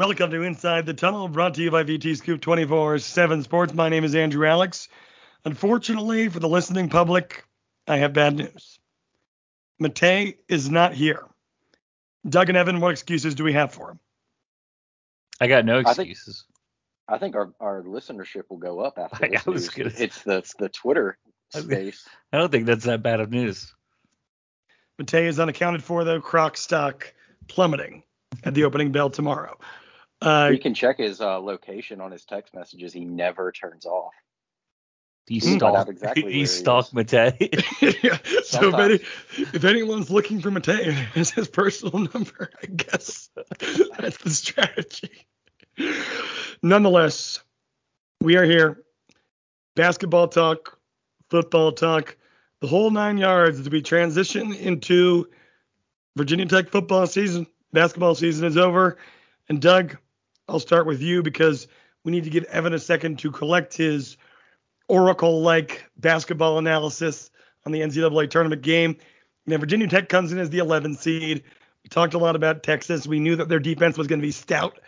Welcome to Inside the Tunnel, brought to you by VT Scoop 24 7 Sports. My name is Andrew Alex. Unfortunately, for the listening public, I have bad news. Matei is not here. Doug and Evan, what excuses do we have for him? I got no I think- excuses. I think our, our listenership will go up after I- this I was gonna- It's the the Twitter I space. I don't think that's that bad of news. Matei is unaccounted for, though. Croc stock plummeting at the opening bell tomorrow. Uh, you can check his uh, location on his text messages. He never turns off. He Hmm. stalked. Find out exactly where he he stalked. Matei. yeah, so if, any, if anyone's looking for Matei it's his personal number, I guess that's the strategy. Nonetheless, we are here. Basketball talk, football talk, the whole nine yards as we transition into Virginia Tech football season. Basketball season is over. And Doug, I'll start with you because we need to give Evan a second to collect his oracle like basketball analysis on the NCAA tournament game. Now, Virginia Tech comes in as the 11 seed. We talked a lot about Texas. We knew that their defense was going to be stout.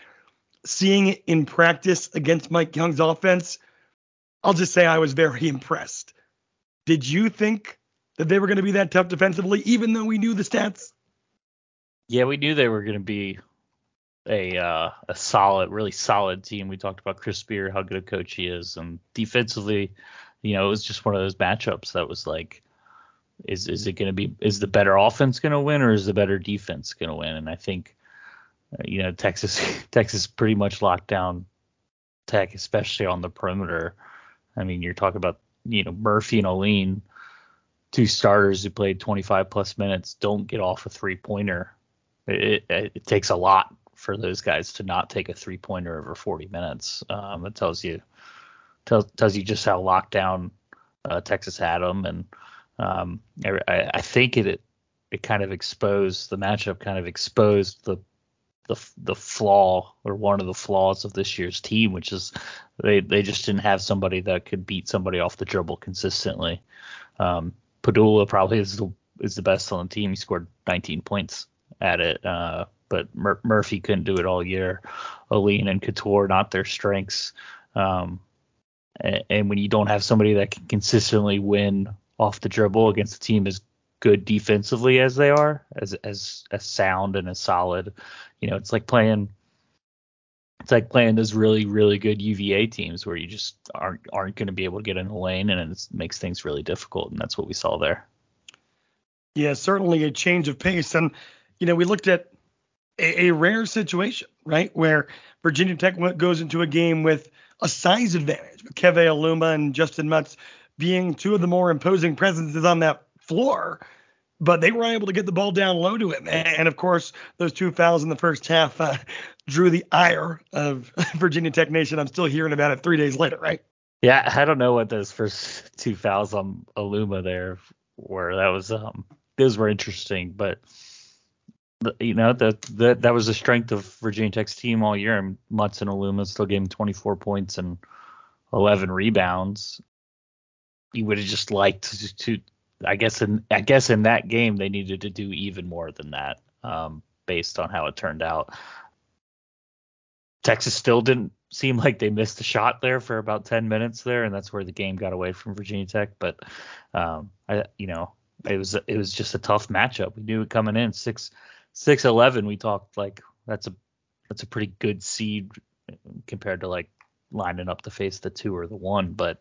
Seeing it in practice against Mike Young's offense, I'll just say I was very impressed. Did you think that they were going to be that tough defensively, even though we knew the stats? yeah, we knew they were going to be a uh, a solid, really solid team. We talked about Chris Spear, how good a coach he is, and defensively, you know, it was just one of those matchups that was like, is is it going to be is the better offense going to win or is the better defense going to win? And I think, uh, you know, Texas Texas pretty much locked down Tech, especially on the perimeter. I mean, you're talking about you know Murphy and Alleyne, two starters who played 25 plus minutes, don't get off a three pointer. It, it, it takes a lot for those guys to not take a three pointer over 40 minutes. Um, it tells you tells tells you just how locked down uh, Texas had them, and um, I, I think it it kind of exposed the matchup, kind of exposed the the the flaw or one of the flaws of this year's team, which is they they just didn't have somebody that could beat somebody off the dribble consistently. Um, Pedulla probably is the is the best on the team. He scored 19 points at it, uh, but Mur- Murphy couldn't do it all year. Alleyne and Cattoor not their strengths. Um, and, and when you don't have somebody that can consistently win off the dribble against a team as good defensively as they are, as as as sound and as solid, you know, it's like playing it's like playing those really really good UVA teams where you just aren't aren't going to be able to get in the lane and it makes things really difficult and that's what we saw there. Yeah, certainly a change of pace. And, you know, we looked at a, a rare situation, right, where Virginia Tech goes into a game with a size advantage, with Keve Aluma and Justyn Mutts being two of the more imposing presences on that floor. But they were able to get the ball down low to him. And, of course, those two fouls in the first half uh, drew the ire of Virginia Tech Nation. I'm still hearing about it three days later, right? Yeah, I don't know what those first two fouls on Aluma there were. That was um those were interesting, but you know that that that was the strength of Virginia Tech's team all year. And Mutts and Aluma still gave him 24 points and 11 rebounds. You would have just liked to, to I guess in I guess in that game they needed to do even more than that, um, based on how it turned out. Texas still didn't seem like they missed a shot there for about 10 minutes there, and that's where the game got away from Virginia Tech. But um, I, you know, it was it was just a tough matchup. We knew it coming in six six eleven. We talked like that's a that's a pretty good seed compared to like lining up to face the two or the one. But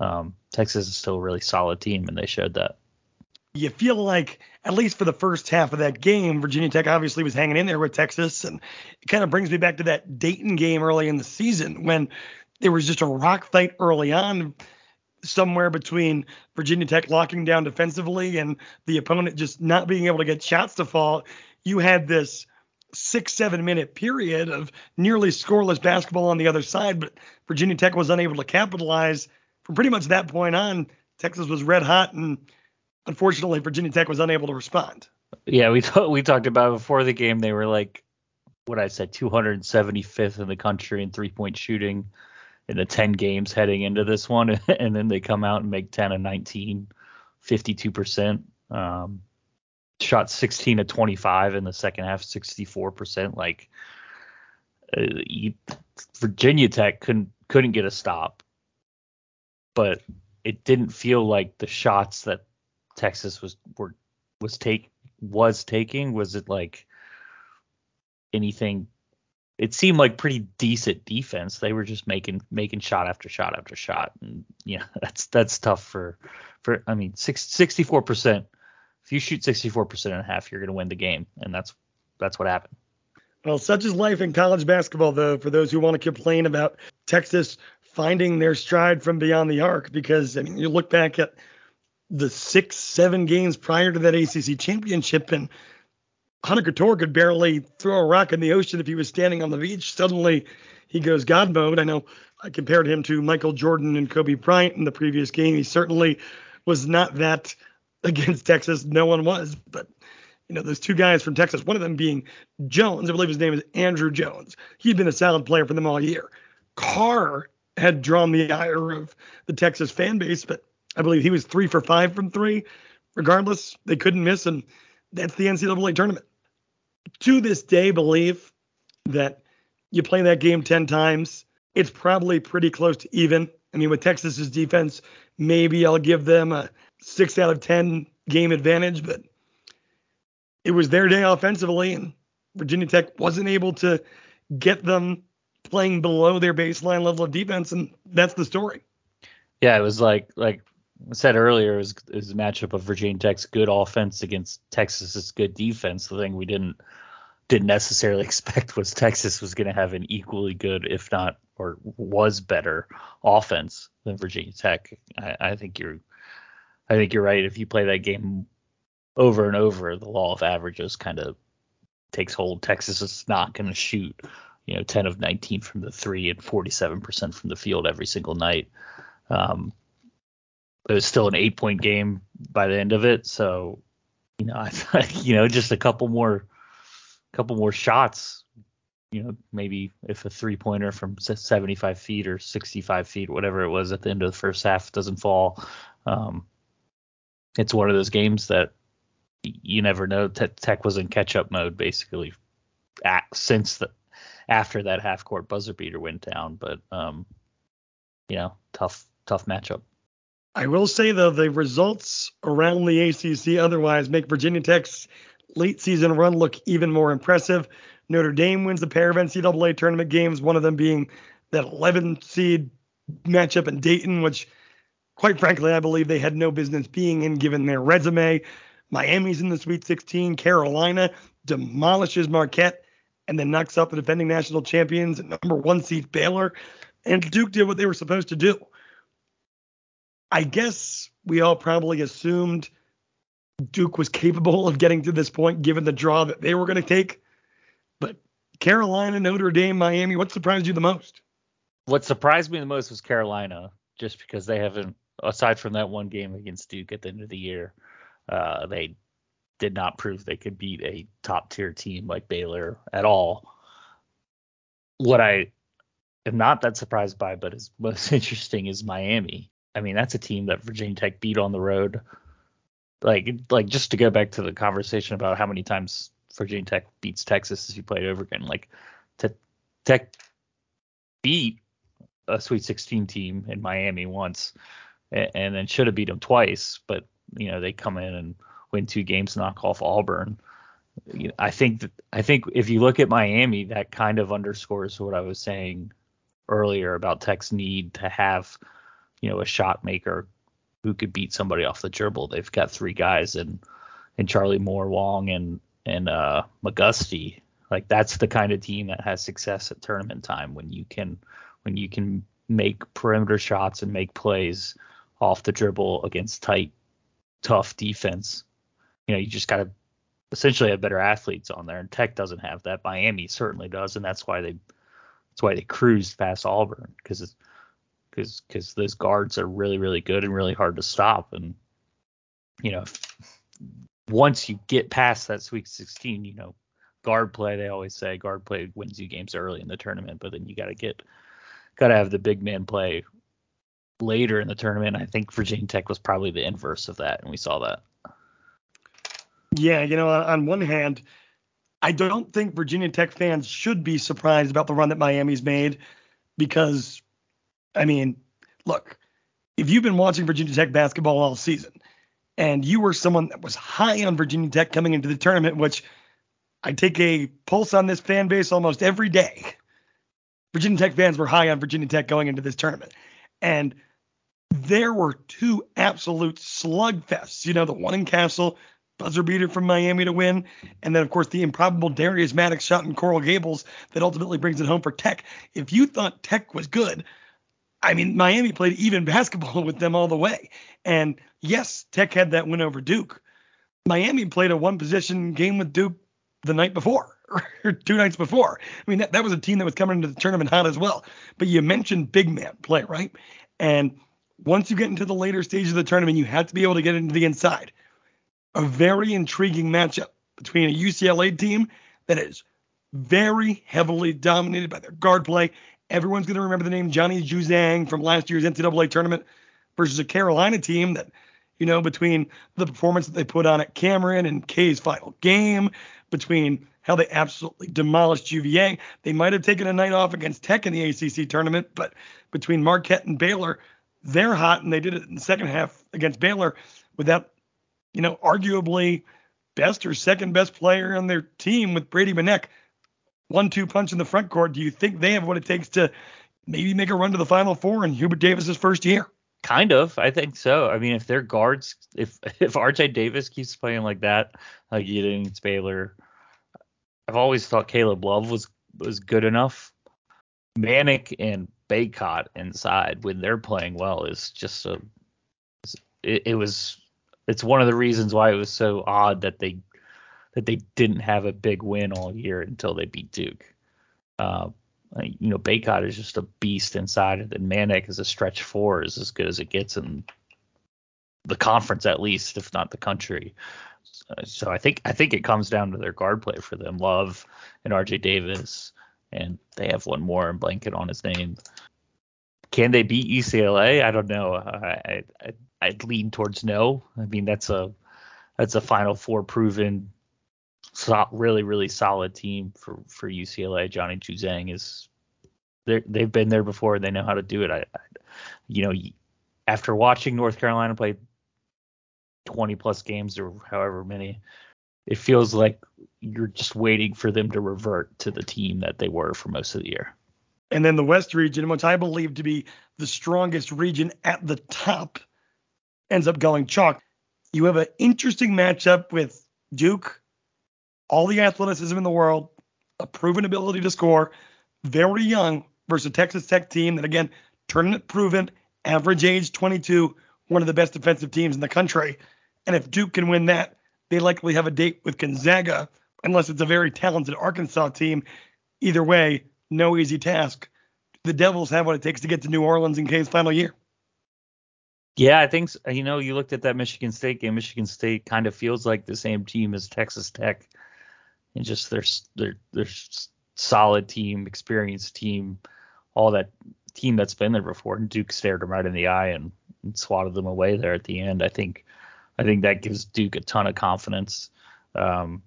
um, Texas is still a really solid team, and they showed that. you feel like at least for the first half of that game, Virginia Tech obviously was hanging in there with Texas, and it kind of brings me back to that Dayton game early in the season when there was just a rock fight early on, somewhere between Virginia Tech locking down defensively and the opponent just not being able to get shots to fall. You had this six seven minute period of nearly scoreless basketball on the other side, but Virginia Tech was unable to capitalize. From pretty much that point on, Texas was red hot and unfortunately, Virginia Tech was unable to respond. Yeah, we we talked about before the game. They were like, what I said, 275th in the country in three point shooting in the 10 games heading into this one, and then they come out and make 10 and 19, 52 percent. Um, shot 16 to 25 in the second half, 64 percent. Like uh, you, Virginia Tech couldn't couldn't get a stop, but it didn't feel like the shots that Texas was were was take was taking was it like anything? It seemed like pretty decent defense. They were just making making shot after shot after shot. And yeah that's that's tough for for I mean 64% if you shoot 64% and a half you're going to win the game and that's that's what happened well such is life in college basketball though for those who want to complain about Texas finding their stride from beyond the arc because I mean you look back at the six, seven games prior to that ACC championship, and Hunter Cattoor could barely throw a rock in the ocean if he was standing on the beach. Suddenly, he goes God mode. I know I compared him to Michael Jordan and Kobe Bryant in the previous game. He certainly was not that against Texas. No one was, but you know, those two guys from Texas, one of them being Jones, I believe his name is Andrew Jones. He'd been a solid player for them all year. Carr had drawn the ire of the Texas fan base, but I believe he was three for five from three. Regardless, they couldn't miss, and that's the NCAA tournament. To this day, believe that you play that game 10 times, it's probably pretty close to even. I mean, with Texas's defense, maybe I'll give them a six out of 10 game advantage, but it was their day offensively, and Virginia Tech wasn't able to get them playing below their baseline level of defense, and that's the story. Yeah, it was like like I said earlier, is was a matchup of Virginia Tech's good offense against Texas's good defense. The thing we didn't didn't necessarily expect was Texas was going to have an equally good, if not or was better offense than Virginia Tech. I, I think you're I think you're right. If you play that game over and over, the law of averages kind of takes hold. Texas is not going to shoot, you know, 10 of 19 from the three and 47% from the field every single night. Um, it was still an eight point game by the end of it. So, you know, I thought, you know, just a couple more, couple more shots, you know, maybe if a three pointer from 75 feet or 65 feet, whatever it was at the end of the first half doesn't fall. Um, it's one of those games that you never know. Tech was in catch up mode basically at, since the, after that half court buzzer beater went down, but, um, you know, tough, tough matchup. I will say though the results around the ACC otherwise make Virginia Tech's late season run look even more impressive. Notre Dame wins the pair of NCAA tournament games, one of them being that 11 seed matchup in Dayton, which quite frankly I believe they had no business being in given their resume. Miami's in the Sweet 16. Carolina demolishes Marquette and then knocks out the defending national champions number one seed Baylor. And Duke did what they were supposed to do. I guess we all probably assumed Duke was capable of getting to this point given the draw that they were going to take. But Carolina, Notre Dame, Miami, what surprised you the most? What surprised me the most was Carolina, just because they haven't, aside from that one game against Duke at the end of the year, uh, they did not prove they could beat a top tier team like Baylor at all. What I am not that surprised by, but is most interesting, is Miami. I mean, that's a team that Virginia Tech beat on the road. Like, like just to go back to the conversation about how many times Virginia Tech beats Texas as you play it over again. Like, Tech beat a Sweet 16 team in Miami once, and, and then should have beat them twice. But you know, they come in and win two games, knock off Auburn. I think that I think if you look at Miami, that kind of underscores what I was saying earlier about Tech's need to have you know, a shot maker who could beat somebody off the dribble. They've got three guys and and Charlie Moore, Wong, and and uh, McGusty. Like that's the kind of team that has success at tournament time when you can when you can make perimeter shots and make plays off the dribble against tight, tough defense. You know, you just got to essentially have better athletes on there, and Tech doesn't have that. Miami certainly does, and that's why they that's why they cruised past Auburn because it's because because those guards are really really good and really hard to stop. And you know, once you get past that Sweet 16, you know, guard play they always say guard play wins you games early in the tournament, but then you got to get got to have the big man play later in the tournament. I think Virginia Tech was probably the inverse of that, and we saw that. Yeah, you know, on one hand, I don't think Virginia Tech fans should be surprised about the run that Miami's made because, I mean, look, if you've been watching Virginia Tech basketball all season and you were someone that was high on Virginia Tech coming into the tournament, which I take a pulse on this fan base almost every day. Virginia Tech fans were high on Virginia Tech going into this tournament. And there were two absolute slugfests. You know, the one in Cassell, buzzer beater from Miami to win, and then of course the improbable Darius Maddox shot in Coral Gables that ultimately brings it home for Tech. If you thought Tech was good, I mean Miami played even basketball with them all the way. And yes, Tech had that win over Duke. Miami played a one possession game with Duke the night before or two nights before. I mean that, that was a team that was coming into the tournament hot as well. But you mentioned big man play, right? And once you get into the later stage of the tournament, you have to be able to get into the inside. A very intriguing matchup between a UCLA team that is very heavily dominated by their guard play. Everyone's going to remember the name Johnny Juzang from last year's NCAA tournament versus a Carolina team that, you know, between the performance that they put on at Cameron and K's final game, between how they absolutely demolished UVA, they might have taken a night off against Tech in the ACC tournament, but between Marquette and Baylor, they're hot, and they did it in the second half against Baylor without, you know, arguably best or second best player on their team with Brady Manek. One two punch in the front court. Do you think they have what it takes to maybe make a run to the Final Four in Hubert Davis's first year? Kind of, I think so. I mean, if their guards, if if RJ Davis keeps playing like that, like he did against Baylor, I've always thought Caleb Love was was good enough. Manek and Bacot inside when they're playing well is just a it, it, was it's one of the reasons why it was so odd that they that they didn't have a big win all year until they beat Duke. Uh, you know, Bacot is just a beast inside, and Manek is a stretch four is as good as it gets in the conference at least, if not the country. So I think I think it comes down to their guard play for them, Love and RJ Davis and they have one more blanket on his name. Can they beat UCLA? I don't know. I, I I'd lean towards no. I mean that's a that's a Final Four proven, so, really really solid team for for UCLA. Johnny Juzang is they they've been there before. They know how to do it. I, I you know after watching North Carolina play 20 plus games or however many, it feels like you're just waiting for them to revert to the team that they were for most of the year. And then the West region, which I believe to be the strongest region at the top, ends up going chalk. You have an interesting matchup with Duke, all the athleticism in the world, a proven ability to score, very young versus a Texas Tech team that again, tournament proven, average age 22, one of the best defensive teams in the country. And if Duke can win that, they likely have a date with Gonzaga, unless it's a very talented Arkansas team. Either way, no easy task. The Devils have what it takes to get to New Orleans in K's final year. Yeah, I think you know you looked at that Michigan State game. Michigan State kind of feels like the same team as Texas Tech, and just their their their solid team, experienced team, all that team that's been there before. And Duke stared them right in the eye and, and swatted them away there at the end. I think I think that gives Duke a ton of confidence um,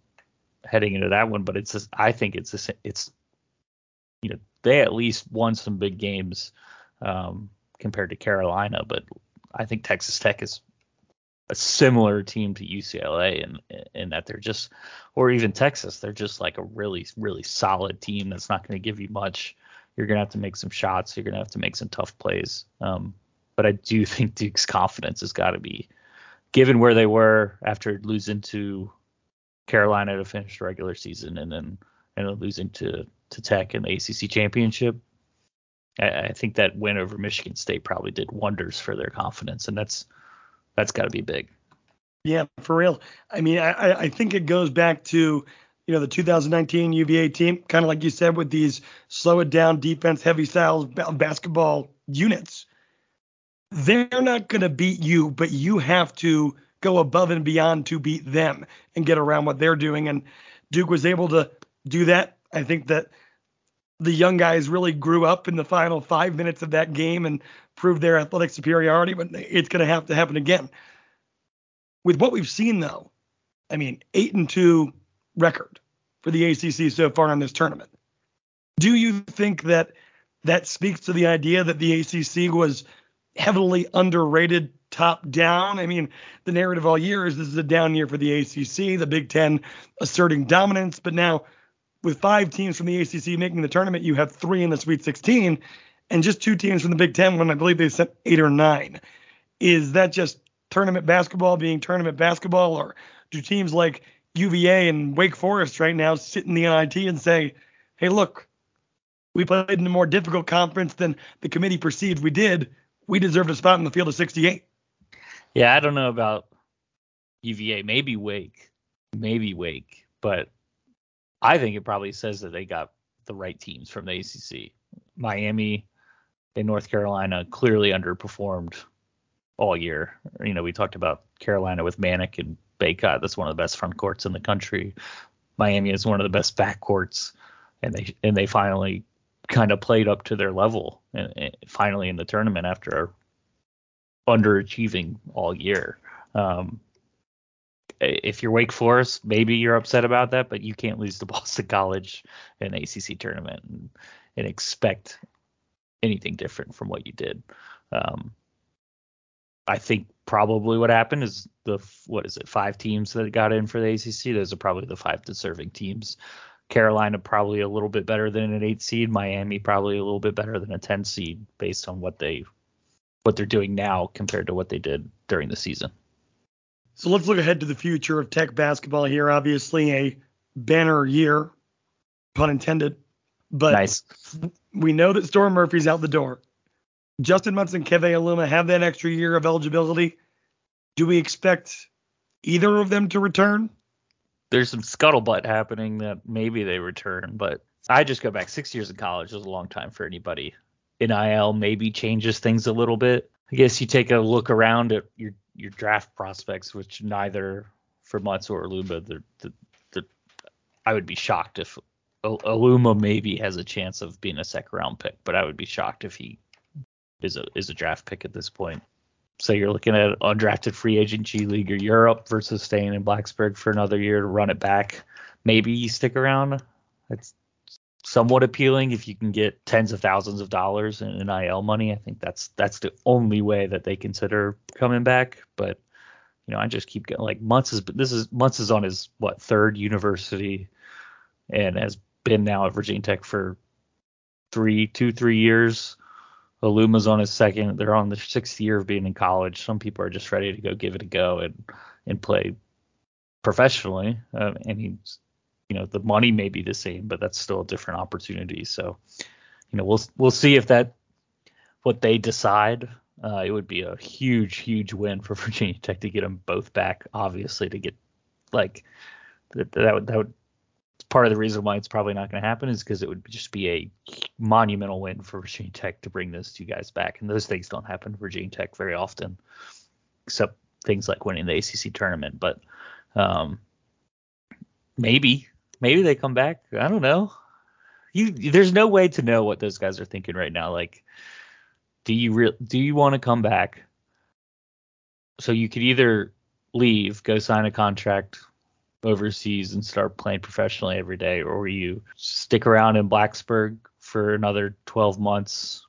heading into that one. But it's just, I think it's just, it's you know they at least won some big games um, compared to Carolina, but I think Texas Tech is a similar team to UCLA in in that they're just or even Texas they're just like a really really solid team that's not going to give you much. You're going to have to make some shots. You're going to have to make some tough plays. Um, but I do think Duke's confidence has got to be given where they were after losing to Carolina to finish the regular season and then and losing to to Tech in the ACC championship, I, I think that win over Michigan State probably did wonders for their confidence, and that's that's got to be big. Yeah, for real. I mean, I, I think it goes back to you know the 2019 UVA team, kind of like you said, with these slow it down defense heavy style basketball units they're not going to beat you, but you have to go above and beyond to beat them and get around what they're doing. And Duke was able to do that. I think that the young guys really grew up in the final five minutes of that game and proved their athletic superiority, but it's going to have to happen again. With what we've seen, though, I mean, eight and two record for the ACC so far in this tournament. Do you think that that speaks to the idea that the ACC was heavily underrated top down? I mean, the narrative all year is this is a down year for the ACC, the Big Ten asserting dominance, but now with five teams from the ACC making the tournament, you have three in the Sweet 16 and just two teams from the Big Ten when I believe they sent eight or nine. Is that just tournament basketball being tournament basketball, or do teams like UVA and Wake Forest right now sit in the NIT and say, hey, look, we played in a more difficult conference than the committee perceived we did. We deserved a spot in the field of 68. Yeah, I don't know about UVA, maybe Wake, maybe Wake, but I think it probably says that they got the right teams from the ACC. Miami and North Carolina clearly underperformed all year. You know, we talked about Carolina with Manek and Bacot. That's one of the best front courts in the country. Miami is one of the best back courts, and they and they finally kind of played up to their level and, and finally in the tournament after underachieving all year. Um, if you're Wake Forest, maybe you're upset about that, but you can't lose to Boston College in ACC tournament and, and expect anything different from what you did. Um, I think probably what happened is the what is it five teams that got in for the ACC. Those are probably the five deserving teams. Carolina probably a little bit better than an eight seed. Miami probably a little bit better than a ten seed based on what they what they're doing now compared to what they did during the season. So let's look ahead to the future of Tech basketball here. Obviously, a banner year, pun intended. But nice. we know that Storm Murphy's out the door. Justyn Mutts and Keve Aluma have that extra year of eligibility. Do we expect either of them to return? There's some scuttlebutt happening that maybe they return, but I just go back six years in college is a long time for anybody. NIL maybe changes things a little bit. I guess you take a look around at your your draft prospects, which neither for Mutts or Aluma, the the the I would be shocked if Aluma maybe has a chance of being a second round pick, but I would be shocked if he is a is a draft pick at this point. So you're looking at undrafted free agent G League or Europe versus staying in Blacksburg for another year to run it back. Maybe you stick around. It's somewhat appealing if you can get tens of thousands of dollars in NIL money. I think that's that's the only way that they consider coming back. But you know, I just keep getting like Mutts is this is Mutts is on his what third university and has been now at Virginia Tech for three two three years. Aluma's on his second. They're on the sixth year of being in college. Some people are just ready to go give it a go and and play professionally. Uh, and he's, you know, the money may be the same, but that's still a different opportunity. So, you know, we'll we'll see if that what they decide. Uh, it would be a huge, huge win for Virginia Tech to get them both back. Obviously, to get like that, that would that would part of the reason why it's probably not going to happen is because it would just be a monumental win for Virginia Tech to bring those two guys back, and those things don't happen to Virginia Tech very often, except things like winning the ACC tournament. But um, maybe, maybe they come back. I don't know. You, there's no way to know what those guys are thinking right now. Like, do you re- do you want to come back? So you could either leave, go sign a contract overseas and start playing professionally every day, or you stick around in Blacksburg for another 12 months,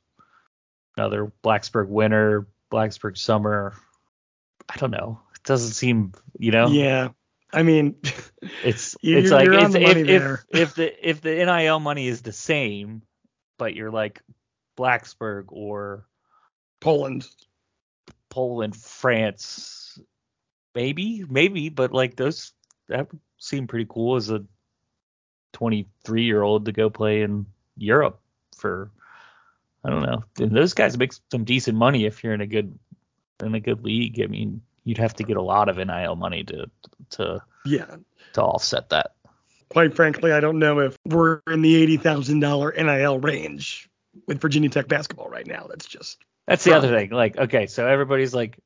another Blacksburg winter, Blacksburg summer. I don't know. It doesn't seem, you know. Yeah. I mean, it's it's like it's, if, if, if the if the NIL money is the same, but you're like Blacksburg or Poland, Poland, France, maybe, maybe, but like those that would seem pretty cool as a 23 year old to go play in Europe for I don't know. And those guys make some decent money if you're in a good in a good league. I mean, you'd have to get a lot of NIL money to to yeah to offset that. Quite frankly, I don't know if we're in the eighty thousand dollar NIL range with Virginia Tech basketball right now. That's just that's the other thing. Like, okay, so everybody's like,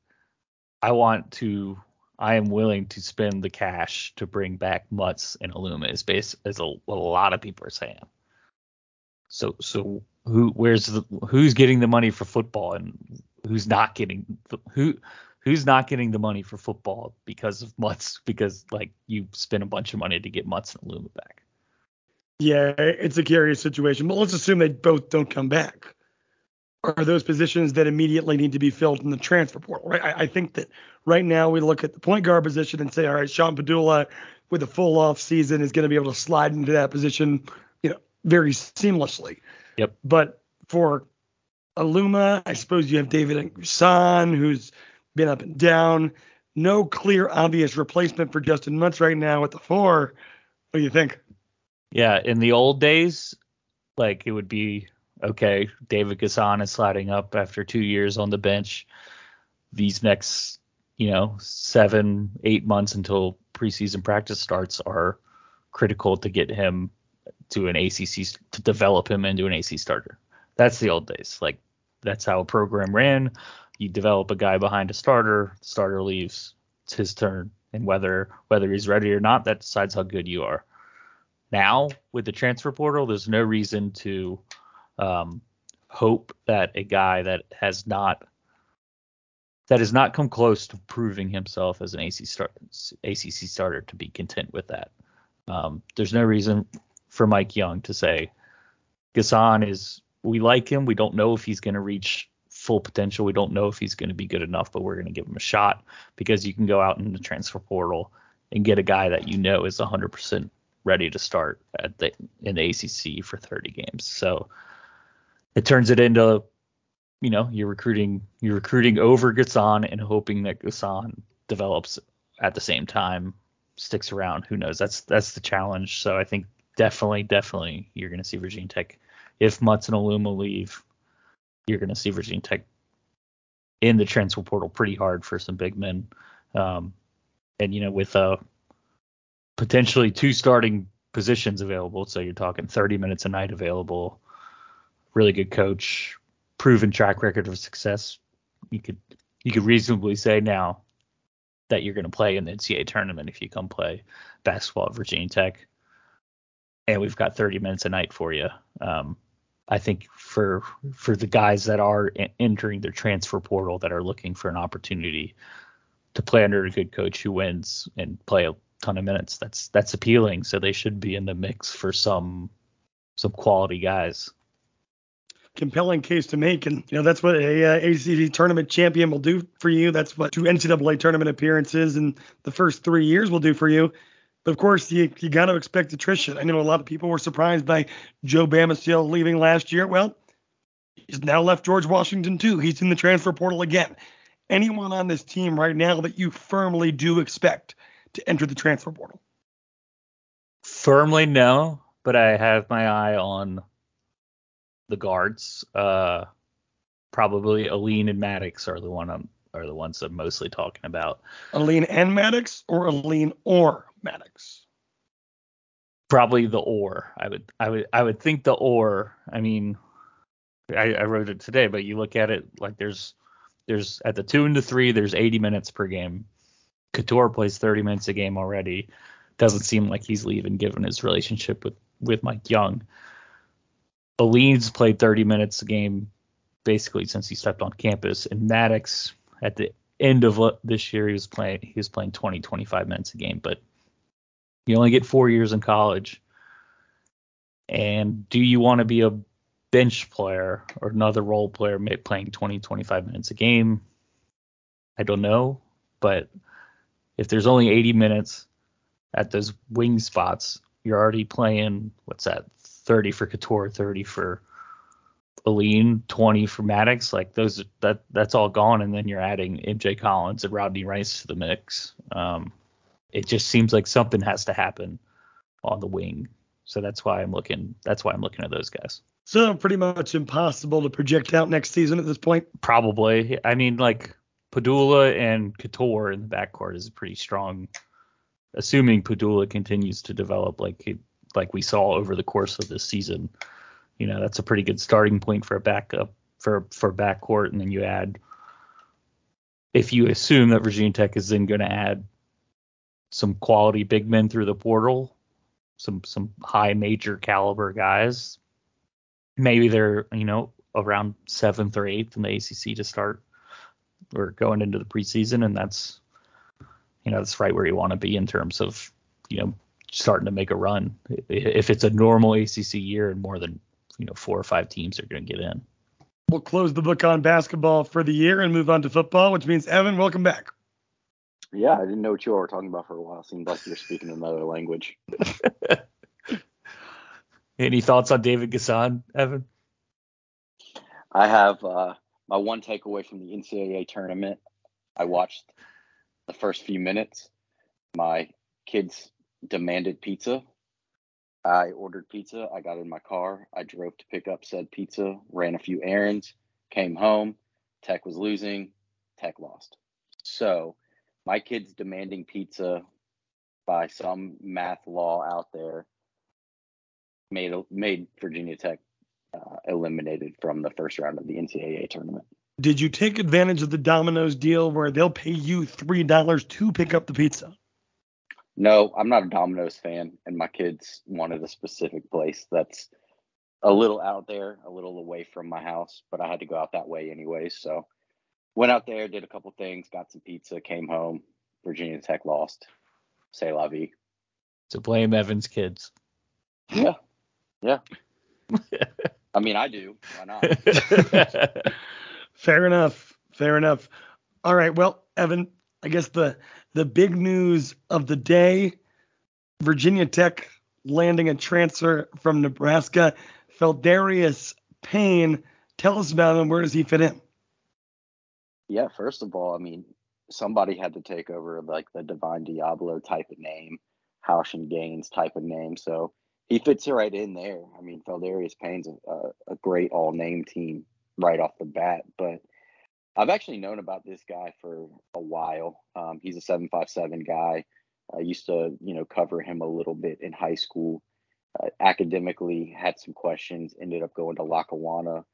I want to I am willing to spend the cash to bring back Mutts and Aluma is base as a, what a lot of people are saying. So so who where's the who's getting the money for football and who's not getting who who's not getting the money for football because of Mutts because like you spent a bunch of money to get Mutts and Aluma back. Yeah, it's a curious situation. But let's assume they both don't come back. Are those positions that immediately need to be filled in the transfer portal? Right. I, I think that right now we look at the point guard position and say, all right, Sean Pedulla with a full off season is going to be able to slide into that position, you know, very seamlessly. Yep. But for Aluma, I suppose you have David N'Guessan, who's been up and down. No clear, obvious replacement for Justyn Mutts right now at the four. What do you think? Yeah, in the old days, like it would be okay. David N'Guessan is sliding up after two years on the bench. These next, you know, seven, eight months until preseason practice starts are critical to get him to an ACC to develop him into an AC starter. That's the old days. Like that's how a program ran. You develop a guy behind a starter, starter leaves, it's his turn, and whether whether he's ready or not, that decides how good you are. Now with the transfer portal, there's no reason to um, hope that a guy that has not that has not come close to proving himself as an AC start, ACC starter to be content with that. Um, there's no reason for Mike Young to say N'Guessan is we like him. We don't know if he's going to reach full potential. We don't know if he's going to be good enough, but we're going to give him a shot because you can go out in the transfer portal and get a guy that you know is 100% ready to start at the in the ACC for 30 games. So it turns it into you know you're recruiting you're recruiting over N'Guessan and hoping that N'Guessan develops at the same time, sticks around. Who knows? That's that's the challenge. So I think definitely definitely you're going to see Virginia Tech if Mutts and Aluma leave, you're going to see Virginia Tech in the transfer portal pretty hard for some big men. Um, and you know with uh potentially two starting positions available. So you're talking 30 minutes a night available. Really good coach, proven track record of success. You could you could reasonably say now that you're going to play in the NCAA tournament if you come play basketball at Virginia Tech. And we've got 30 minutes a night for you. Um, I think for for the guys that are entering their transfer portal that are looking for an opportunity to play under a good coach who wins and play a ton of minutes. That's that's appealing. So they should be in the mix for some some quality guys. Compelling case to make, and you know that's what a uh, ACC tournament champion will do for you. That's what two NCAA tournament appearances in the first three years will do for you. But of course, you you got to expect attrition. I know a lot of people were surprised by Joe Bamisile leaving last year. Well, he's now left George Washington too. He's in the transfer portal again. Anyone on this team right now that you firmly do expect to enter the transfer portal? Firmly no, but I have my eye on the guards. Uh, probably Alleyne and Maddox are the one I'm, are the ones I'm mostly talking about. Alleyne and Maddox, or Alleyne or Maddox? Probably the or. I would I would I would think the or. I mean, I, I wrote it today, but you look at it like there's there's at the two and the three, there's 80 minutes per game. Cattoor plays 30 minutes a game already. Doesn't seem like he's leaving given his relationship with, with Mike Young. Alleyne's played 30 minutes a game basically since he stepped on campus. And Maddox at the end of this year he was playing he was playing 20 25 minutes a game, but you only get 4 years in college. And do you want to be a bench player or another role player playing 20 25 minutes a game? I don't know, but if there's only 80 minutes at those wing spots, you're already playing what's that? 30 for Cattoor, 30 for Alleyne, 20 for Maddox. Like those, that that's all gone, and then you're adding MJ Collins and Rodney Rice to the mix. Um, it just seems like something has to happen on the wing. So that's why I'm looking. That's why I'm looking at those guys. So pretty much impossible to project out next season at this point. Probably. I mean, like Pedulla and Cattoor in the backcourt is pretty strong. Assuming Pedulla continues to develop like he, like we saw over the course of this season, you know that's a pretty good starting point for a backup for for backcourt, and then you add if you assume that Virginia Tech is then going to add some quality big men through the portal, some some high major caliber guys, maybe they're you know around seventh or eighth in the ACC to start or going into the preseason, and that's you know that's right where you want to be in terms of you know starting to make a run. If it's a normal ACC year and more than you know four or five teams are going to get in. We'll close the book on basketball for the year and move on to football, which means Evan, welcome back. Yeah, I didn't know what you all were talking about for a while. Seems like you're speaking another language. Any thoughts on David N'Guessan, Evan? I have uh, my one takeaway from the NCAA tournament. I watched the first few minutes. My kids demanded pizza. I ordered pizza. I got in my car. I drove to pick up said pizza, ran a few errands, came home. Tech was losing. Tech lost. So my kids demanding pizza by some math law out there made made Virginia Tech uh, eliminated from the first round of the NCAA tournament. Did you take advantage of the Domino's deal where they'll pay you three dollars to pick up the pizza? No, I'm not a Domino's fan, and my kids wanted a specific place that's a little out there, a little away from my house, but I had to go out that way anyways. So went out there, did a couple things, got some pizza, came home. Virginia Tech lost. Say la vie. To blame Evans' kids. Yeah. Yeah. I mean, I do. Why not? Fair enough. Fair enough. All right. Well, Evan, I guess the the big news of the day: Virginia Tech landing a transfer from Nebraska, Pheldarius Payne. Tell us about him. Where does he fit in? Yeah. First of all, I mean, somebody had to take over like the Divine Deablo type of name, Housh Gaines type of name. So he fits right in there. I mean, Pheldarius Payne's a, a, great all name team right off the bat, but I've actually known about this guy for a while. Um, he's a 757 guy. I used to, you know, cover him a little bit in high school. Uh, academically, had some questions. Ended up going to Lackawanna,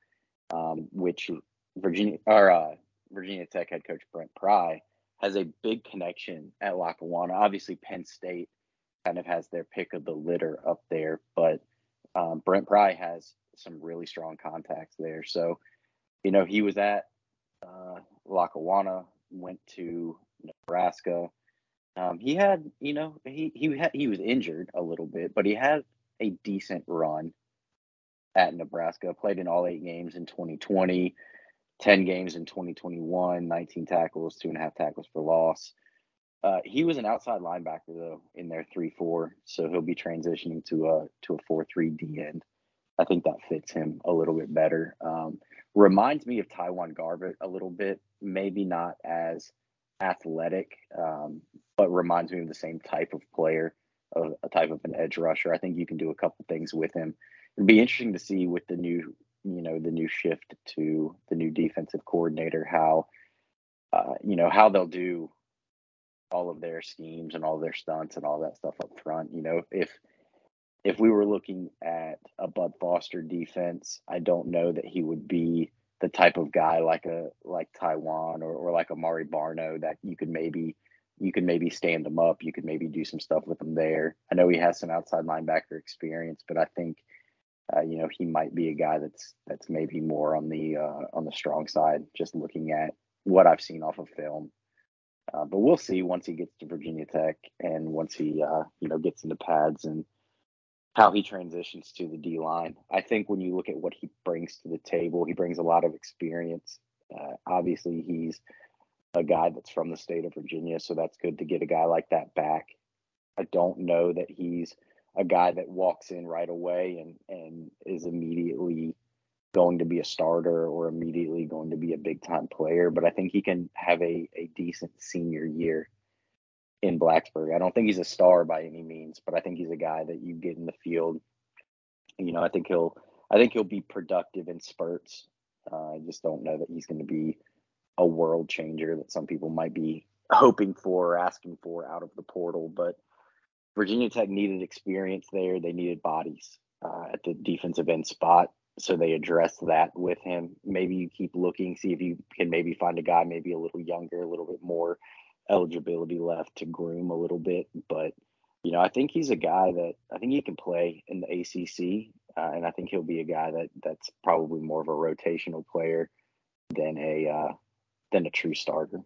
um, which Virginia or uh, Virginia Tech head coach Brent Pry has a big connection at Lackawanna. Obviously, Penn State kind of has their pick of the litter up there, but um, Brent Pry has some really strong contacts there. So, you know, he was at uh, Lackawanna, went to Nebraska. Um, he had, you know, he he had, he was injured a little bit, but he had a decent run at Nebraska. Played in all eight games in 2020. 10 games in 2021, 19 tackles, two and a half tackles for loss. Uh, he was an outside linebacker though in their three four, so he'll be transitioning to a to a four three D end. I think that fits him a little bit better. Um, reminds me of TyJuan Garbutt a little bit, maybe not as athletic, um, but reminds me of the same type of player, a, a type of an edge rusher. I think you can do a couple things with him. It'd be interesting to see with the new you know the new shift to the new defensive coordinator how uh, you know how they'll do all of their schemes and all their stunts and all that stuff up front you know if if we were looking at a bud foster defense i don't know that he would be the type of guy like a like TyJuan or, or like Amare Barno that you could maybe you could maybe stand him up you could maybe do some stuff with him there i know he has some outside linebacker experience but i think uh, you know, he might be a guy that's that's maybe more on the uh, on the strong side, just looking at what I've seen off of film. Uh, but we'll see once he gets to Virginia Tech and once he uh, you know gets into pads and how he transitions to the D line. I think when you look at what he brings to the table, he brings a lot of experience. Uh, obviously, he's a guy that's from the state of Virginia, so that's good to get a guy like that back. I don't know that he's a guy that walks in right away and and is immediately going to be a starter or immediately going to be a big time player, but I think he can have a, a decent senior year in Blacksburg. I don't think he's a star by any means, but I think he's a guy that you get in the field. You know, I think he'll I think he'll be productive in spurts. Uh, I just don't know that he's going to be a world changer that some people might be hoping for or asking for out of the portal, but Virginia Tech needed experience there. They needed bodies uh, at the defensive end spot. So they addressed that with him. Maybe you keep looking, see if you can maybe find a guy maybe a little younger, a little bit more eligibility left to groom a little bit. But, you know, I think he's a guy that I think he can play in the ACC. Uh, and I think he'll be a guy that that's probably more of a rotational player than a uh, than a true starter.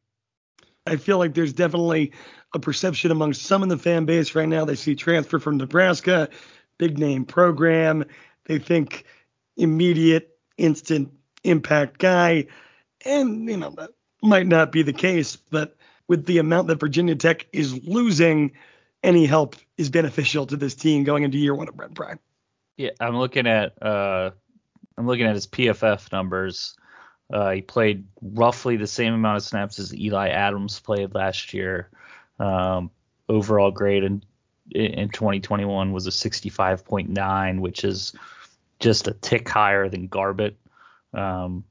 I feel like there's definitely a perception among some in the fan base right now. They see transfer from Nebraska, big name program. They think immediate, instant impact guy. And, you know, that might not be the case, but with the amount that Virginia Tech is losing, any help is beneficial to this team going into year one of Brent Pry. Yeah, I'm looking at uh, I'm looking at his PFF numbers. Uh, he played roughly the same amount of snaps as Eli Adams played last year. Um, overall grade in in 2021 was a 65.9, which is just a tick higher than Garbutt. Um,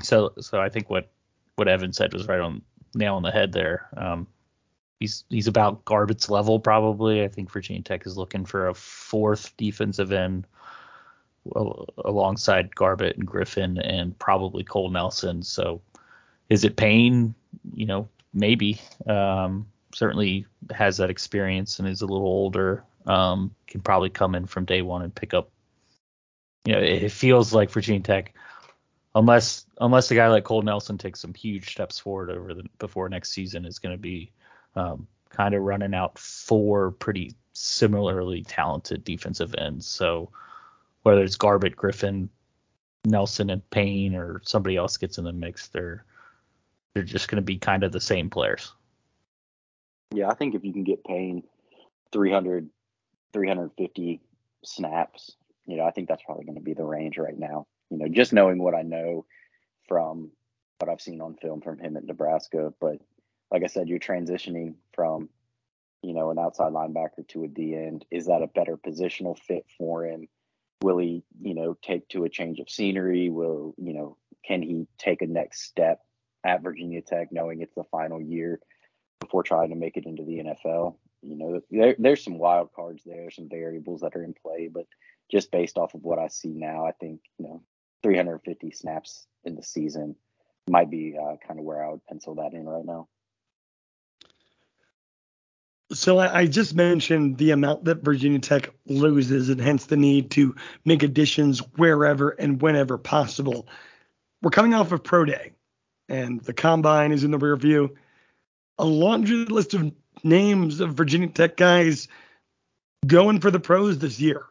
so so I think what what Evan said was right on nail on the head there. Um, he's he's about Garbutt's level probably. I think Virginia Tech is looking for a fourth defensive end alongside Garbutt and Griffin and probably Cole Nelson. So is it Payne? You know, maybe. Um, certainly has that experience and is a little older. Um, can probably come in from day one and pick up. You know, it feels like Virginia Tech, unless unless a guy like Cole Nelson takes some huge steps forward over the before next season, is going to be um, kind of running out four pretty similarly talented defensive ends. So whether it's Garbutt, Griffin, Nelson, and Payne, or somebody else gets in the mix, they're they're just going to be kind of the same players. Yeah, I think if you can get Payne 300, 350 snaps, you know, I think that's probably going to be the range right now. You know, just knowing what I know from what I've seen on film from him at Nebraska, but like I said, you're transitioning from, you know, an outside linebacker to a D end. Is that a better positional fit for him? Will he, you know, take to a change of scenery? Will, you know, can he take a next step at Virginia Tech, knowing it's the final year before trying to make it into the NFL? You know, there, there's some wild cards there, some variables that are in play, but just based off of what I see now, I think, you know, 350 snaps in the season might be uh, kind of where I would pencil that in right now. So I, just mentioned the amount that Virginia Tech loses and hence the need to make additions wherever and whenever possible. We're coming off of Pro Day and the combine is in the rear view. A laundry list of names of Virginia Tech guys going for the pros this year.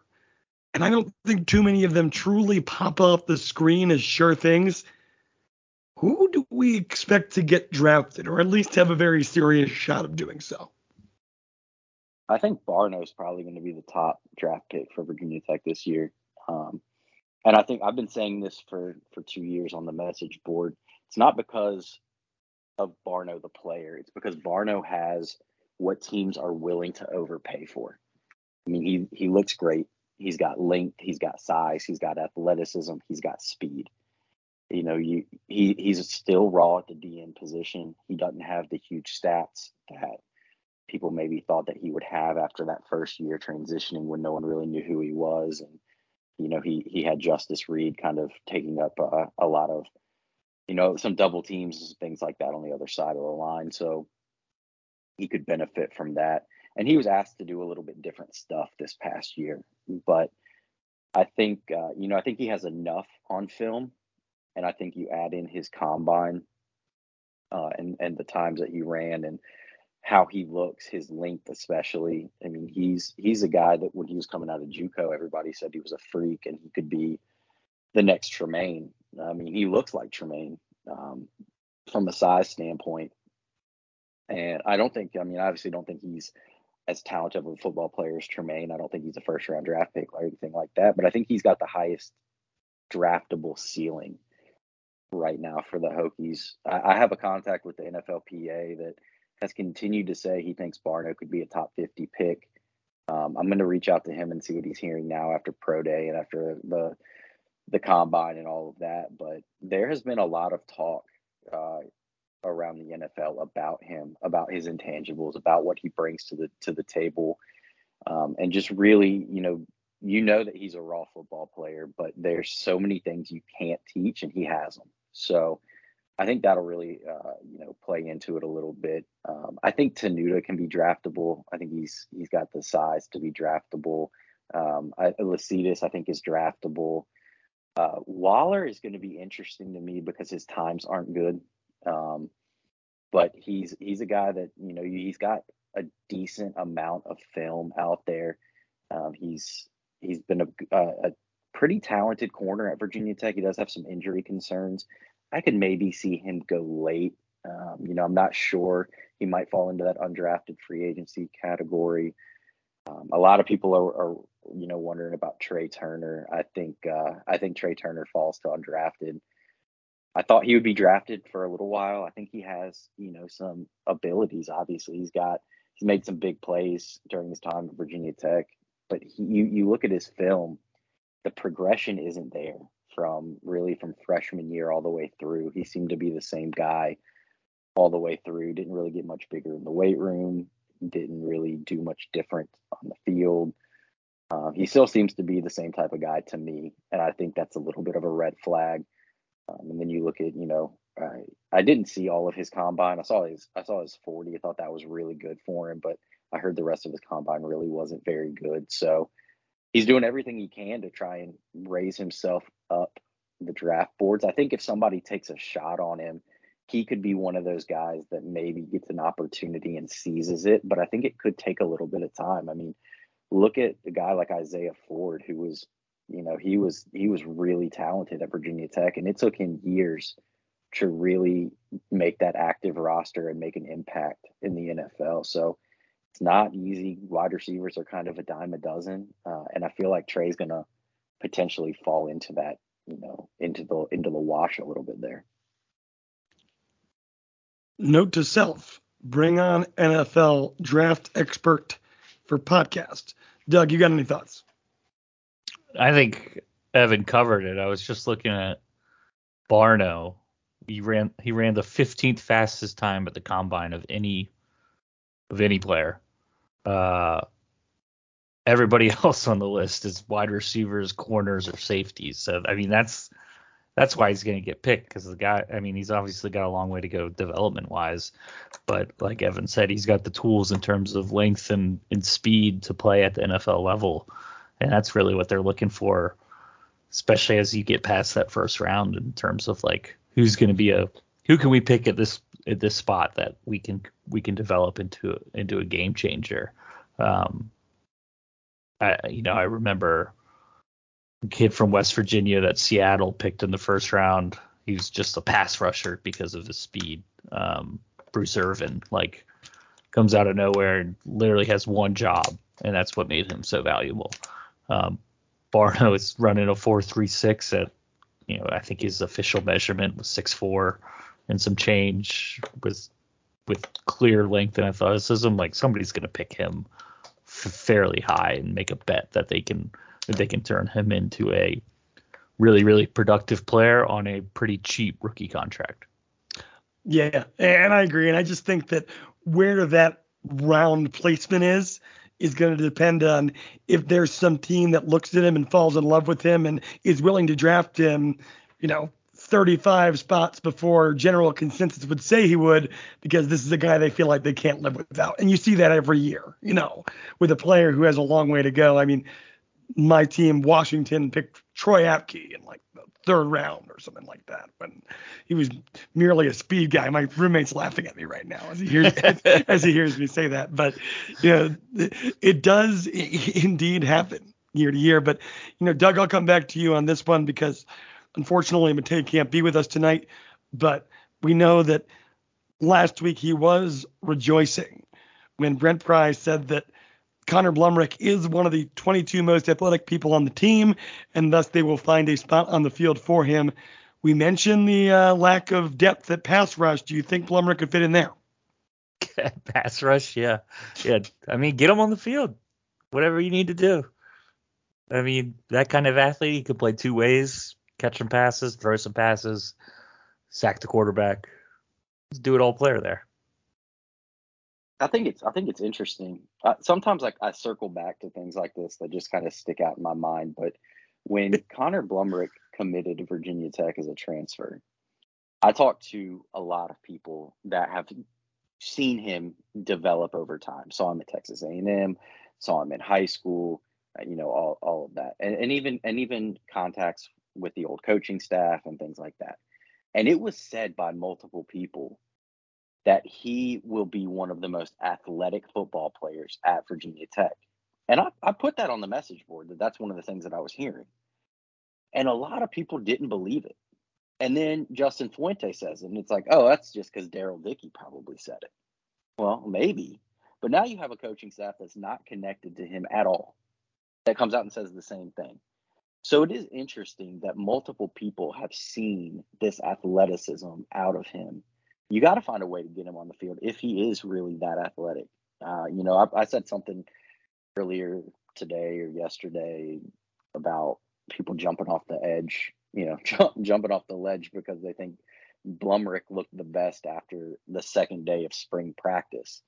And I don't think too many of them truly pop off the screen as sure things. Who do we expect to get drafted or at least have a very serious shot of doing so? I think Barno is probably going to be the top draft pick for Virginia Tech this year. Um, and I think I've been saying this for for two years on the message board. It's not because of Barno the player. It's because Barno has what teams are willing to overpay for. I mean, he he looks great. He's got length. He's got size. He's got athleticism. He's got speed. You know, you he he's still raw at the DN position. He doesn't have the huge stats that people maybe thought that he would have after that first year transitioning when no one really knew who he was and you know he he had Justus Reed kind of taking up uh, a lot of you know some double teams and things like that on the other side of the line so he could benefit from that and he was asked to do a little bit different stuff this past year but I think uh, you know I think he has enough on film and I think you add in his combine uh, and and the times that he ran and how he looks, his length especially. I mean, he's he's a guy that when he was coming out of JUCO, everybody said he was a freak and he could be the next Tremaine. I mean, he looks like Tremaine um, from a size standpoint. And I don't think, I mean, I obviously don't think he's as talented of a football player as Tremaine. I don't think he's a first round draft pick or anything like that, but I think he's got the highest draftable ceiling right now for the Hokies. I, I have a contact with the NFLPA that has continued to say he thinks Barno could be a top 50 pick. Um, I'm going to reach out to him and see what he's hearing now after pro day and after the the combine and all of that. But there has been a lot of talk uh, around the NFL about him, about his intangibles, about what he brings to the to the table, um, and just really, you know, you know that he's a raw football player, but there's so many things you can't teach, and he has them. So I think that'll really, uh, you know, play into it a little bit. Um, I think Tenuta can be draftable. I think he's he's got the size to be draftable. Um, I, Lecitus, I think, is draftable. Uh, Waller is going to be interesting to me because his times aren't good. Um, but he's he's a guy that you know he's got a decent amount of film out there. Um, he's he's been a, a, pretty talented corner at Virginia Tech. He does have some injury concerns. I could maybe see him go late. Um, you know, I'm not sure. He might fall into that undrafted free agency category. Um, a lot of people are, are, you know, wondering about Trey Turner. I think uh, I think Trey Turner falls to undrafted. I thought he would be drafted for a little while. I think he has, you know, some abilities. Obviously, he's got he's made some big plays during his time at Virginia Tech. But he, you you look at his film, the progression isn't there from really from freshman year all the way through. He seemed to be the same guy all the way through. Didn't really get much bigger in the weight room. Didn't really do much different on the field. Um, he still seems to be the same type of guy to me, and I think that's a little bit of a red flag. Um, and then you look at, you know, I, I didn't see all of his combine. I saw his I saw his 40. I thought that was really good for him, but I heard the rest of his combine really wasn't very good. So he's doing everything he can to try and raise himself up the draft boards. I think if somebody takes a shot on him, he could be one of those guys that maybe gets an opportunity and seizes it. But I think it could take a little bit of time. I mean, look at a guy like Isaiah Ford, who was, you know, he was he was really talented at Virginia Tech, and it took him years to really make that active roster and make an impact in the NFL. So it's not easy. Wide receivers are kind of a dime a dozen, uh, and I feel like Trey's gonna potentially fall into that, you know, into the into the wash a little bit there. Note to self: bring on NFL draft expert for podcast. Doug, you got any thoughts? I think Evan covered it. I was just looking at Barno. He ran he ran the 15th fastest time at the combine of any of any player. Uh, everybody else on the list is wide receivers, corners, or safeties. So I mean that's that's why he's going to get picked because the guy. I mean he's obviously got a long way to go development wise, but like Evan said, he's got the tools in terms of length and, and speed to play at the NFL level, and that's really what they're looking for, especially as you get past that first round in terms of like who's going to be a who can we pick at this at this spot that we can we can develop into into a game changer. Um, I you know I remember a kid from West Virginia that Seattle picked in the first round. He was just a pass rusher because of his speed. Um, Bruce Irvin like comes out of nowhere and literally has one job, and that's what made him so valuable. Um, Barno is running a four three six at you know I think his official measurement was six four and some change with with clear length and athleticism, like somebody's to pick him fairly high and make a bet that they can that they can turn him into a really really productive player on a pretty cheap rookie contract. Yeah, and I agree, and I just think that where that round placement is is going to depend on if there's some team that looks at him and falls in love with him and is willing to draft him, you know, 35 spots before general consensus would say he would, because this is a guy they feel like they can't live without. And you see that every year, you know, with a player who has a long way to go. I mean, my team, Washington, picked Troy Apke in like third round or something like that when he was merely a speed guy. My roommate's laughing at me right now as he hears as he hears me say that. But you know, it does indeed happen year to year. But you know, Doug, I'll come back to you on this one because Unfortunately, Matei can't be with us tonight, but we know that last week he was rejoicing when Brent Pry said that Connor Blumrick is one of the 22 most athletic people on the team, and thus they will find a spot on the field for him. We mentioned the uh, lack of depth at pass rush. Do you think Blumrick could fit in there? pass rush, yeah, yeah. I mean, get him on the field. Whatever you need to do. I mean, that kind of athlete, he could play two ways catch some passes, throw some passes, sack the quarterback. Do it all player there. I think it's I think it's interesting. Uh, sometimes like I circle back to things like this that just kind of stick out in my mind. But when Connor Blumrick committed to Virginia Tech as a transfer, I talked to a lot of people that have seen him develop over time. Saw him at Texas A&M, saw him in high school, uh, you know, all all of that, and, and even and even contacts with the old coaching staff and things like that. And it was said by multiple people that he will be one of the most athletic football players at Virginia Tech. And I, I put that on the message board that that's one of the things that I was hearing. And a lot of people didn't believe it. And then Justin Fuente says it, and it's like, oh, that's just because Daryl Dickey probably said it. Well, maybe. But now you have a coaching staff that's not connected to him at all that comes out and says the same thing. So it is interesting that multiple people have seen this athleticism out of him. You got to find a way to get him on the field if he is really that athletic. Uh, you know, I, I said something earlier today or yesterday about people jumping off the edge, you know, jump, jumping off the ledge because they think Blumrick looked the best after the second day of spring practice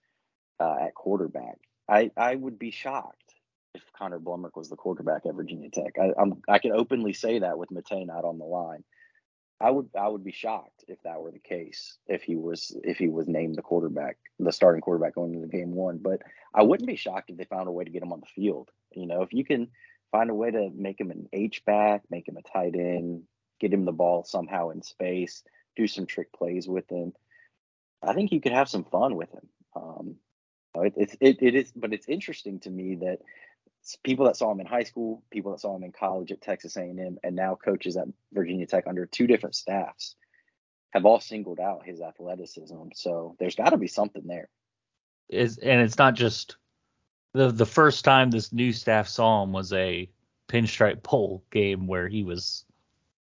uh, at quarterback. I, I would be shocked if Connor Blumrick was the quarterback at Virginia Tech. I, I'm I can openly say that with Mate not on the line. I would I would be shocked if that were the case if he was if he was named the quarterback the starting quarterback going into game one. But I wouldn't be shocked if they found a way to get him on the field. You know, if you can find a way to make him an H back, make him a tight end, get him the ball somehow in space, do some trick plays with him. I think you could have some fun with him. Um, it, it's it, it is, but it's interesting to me that people that saw him in high school, people that saw him in college at Texas A&M, and now coaches at Virginia Tech under two different staffs have all singled out his athleticism. So there's got to be something there. Is and it's not just the the first time this new staff saw him was a Pinstripe Bowl game where he was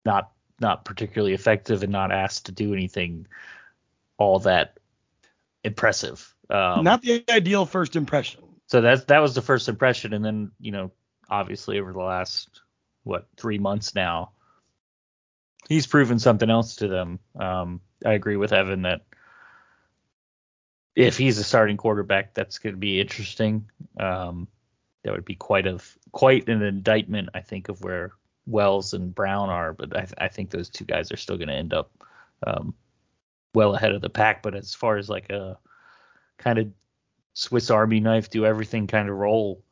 not not particularly effective and not asked to do anything all that impressive. Um, not the ideal first impression so that's that was the first impression, and then you know, obviously over the last what three months now, he's proven something else to them. Um, I agree with Evan that if he's a starting quarterback, that's going to be interesting. Um, that would be quite of quite an indictment, I think, of where Wells and Brown are. But I, I think those two guys are still going to end up um, well ahead of the pack. But as far as like a kind of Swiss Army knife, do everything kind of role.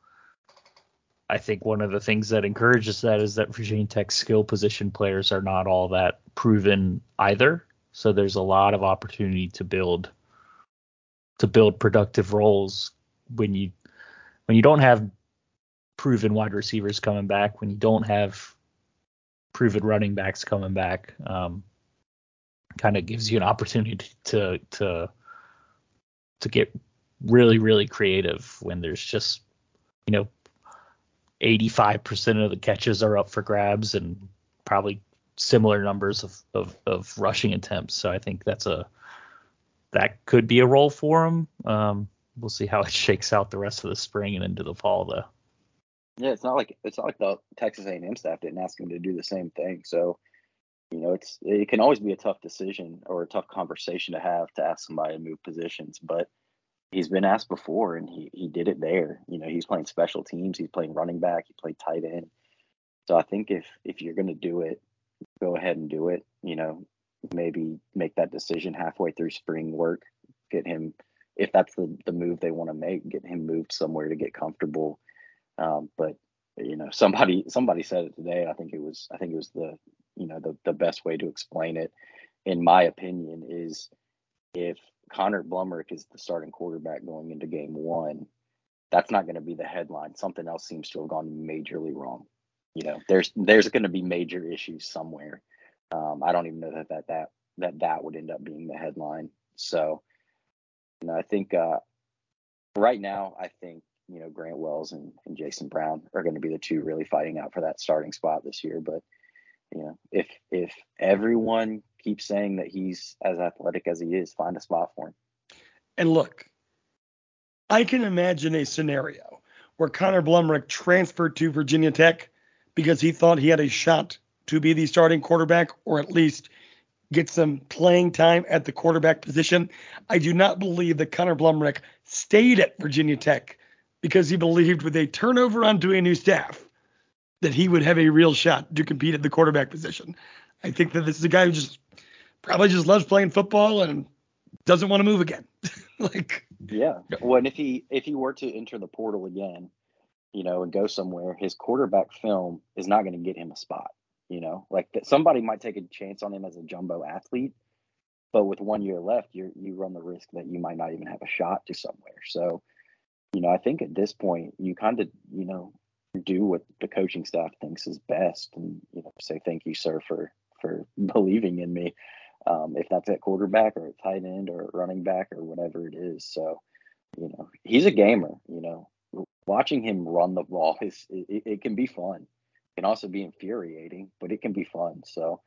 I think one of the things that encourages that is that Virginia Tech skill position players are not all that proven either. So there's a lot of opportunity to build to build productive roles when you when you don't have proven wide receivers coming back, when you don't have proven running backs coming back, um, kind of gives you an opportunity to to to get really, really creative when there's just, you know, 85% of the catches are up for grabs and probably similar numbers of, of, of rushing attempts. So I think that's a that could be a role for him. Um, we'll see how it shakes out the rest of the spring and into the fall, though. Yeah, it's not like it's not like the Texas A&M staff didn't ask him to do the same thing. So, you know, it's it can always be a tough decision or a tough conversation to have to ask somebody to move positions. But he's been asked before and he, he did it there. You know, he's playing special teams, he's playing running back, he played tight end. So I think if if you're gonna do it, go ahead and do it. You know, maybe make that decision halfway through spring work, get him if that's the, the move they want to make, get him moved somewhere to get comfortable. Um, but you know, somebody somebody said it today. I think it was I think it was the you know the the best way to explain it, in my opinion, is if Connor Blumrick is the starting quarterback going into game one, that's not going to be the headline. Something else seems to have gone majorly wrong. You know, there's there's going to be major issues somewhere. Um, I don't even know that that that that that would end up being the headline. So, you know, I think uh, right now, I think you know Grant Wells and, and Jason Brown are going to be the two really fighting out for that starting spot this year. But you know, if if everyone keeps saying that he's as athletic as he is, find a spot for him. And look, I can imagine a scenario where Connor Blumrick transferred to Virginia Tech because he thought he had a shot to be the starting quarterback or at least get some playing time at the quarterback position. I do not believe that Connor Blumrick stayed at Virginia Tech because he believed with a turnover onto a new staff that he would have a real shot to compete at the quarterback position. I think that this is a guy who just probably just loves playing football and doesn't want to move again. like yeah. Well, and if he if he were to enter the portal again, you know, and go somewhere, his quarterback film is not going to get him a spot. You know, like somebody might take a chance on him as a jumbo athlete, But with one year left, you you run the risk that you might not even have a shot to somewhere. So, you know, I think at this point you kind of, you know, do what the coaching staff thinks is best, and you know, say thank you, sir, for for believing in me. Um, if that's at quarterback or at tight end or running back or whatever it is. So, you know, he's a gamer. You know, watching him run the ball is it, it can be fun. It can also be infuriating, but it can be fun. So